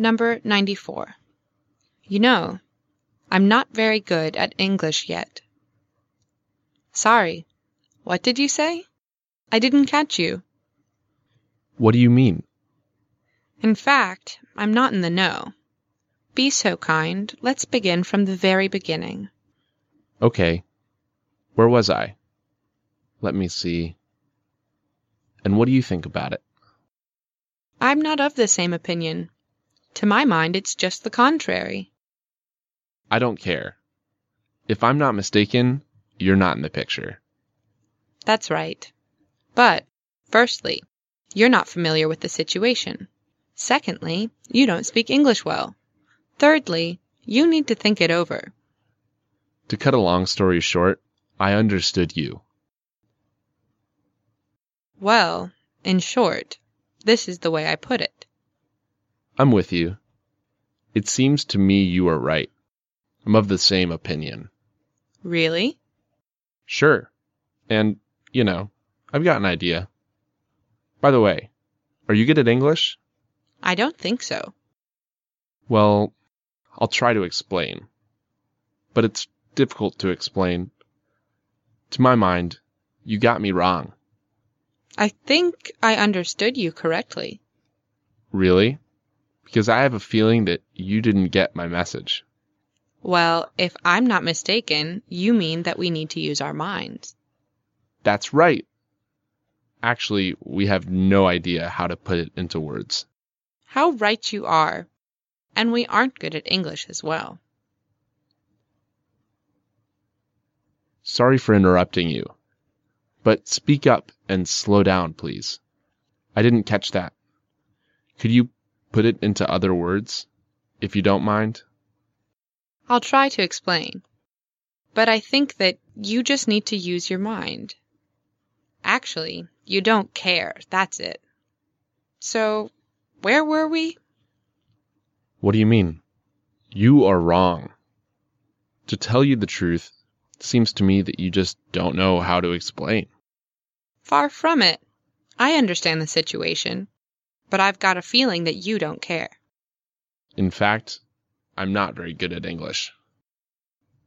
Number 94. You know, I'm not very good at English yet. Sorry. What did you say? I didn't catch you. What do you mean? In fact, I'm not in the know. Be so kind, let's begin from the very beginning. Okay. Where was I? Let me see. And what do you think about it? I'm not of the same opinion. To my mind, it's just the contrary. I don't care. If I'm not mistaken, you're not in the picture. That's right. But, firstly, you're not familiar with the situation. Secondly, you don't speak English well. Thirdly, you need to think it over. To cut a long story short, I understood you. Well, in short, this is the way I put it. I'm with you. It seems to me you are right. I'm of the same opinion. Really? Sure. And, you know, I've got an idea. By the way, are you good at English? I don't think so. Well, I'll try to explain. But it's difficult to explain. To my mind, you got me wrong. I think I understood you correctly. Really? Because I have a feeling that you didn't get my message. Well, if I'm not mistaken, you mean that we need to use our minds. That's right. Actually, we have no idea how to put it into words. How right you are. And we aren't good at English as well. Sorry for interrupting you. But speak up and slow down, please. I didn't catch that. Could you put it into other words, if you don't mind? I'll try to explain. But I think that you just need to use your mind. Actually, you don't care, that's it. So, where were we? What do you mean? You are wrong. To tell you the truth, it seems to me that you just don't know how to explain. Far from it. I understand the situation, but I've got a feeling that you don't care. In fact, I'm not very good at English.